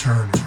Turn.